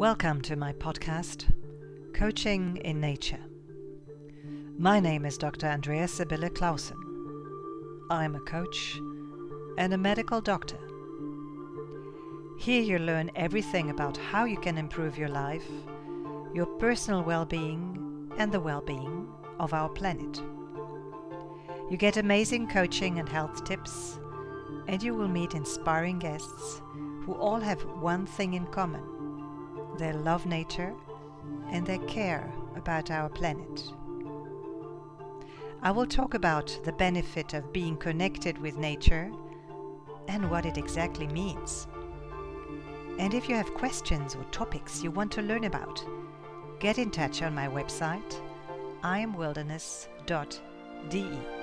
Welcome to my podcast, Coaching in Nature. My name is Dr. Andrea Sibylle Clausen. I'm a coach and a medical doctor. Here you learn everything about how you can improve your life, your personal well being, and the well being of our planet. You get amazing coaching and health tips, and you will meet inspiring guests who all have one thing in common they love nature and they care about our planet. I will talk about the benefit of being connected with nature and what it exactly means. And if you have questions or topics you want to learn about, get in touch on my website imwilderness.de.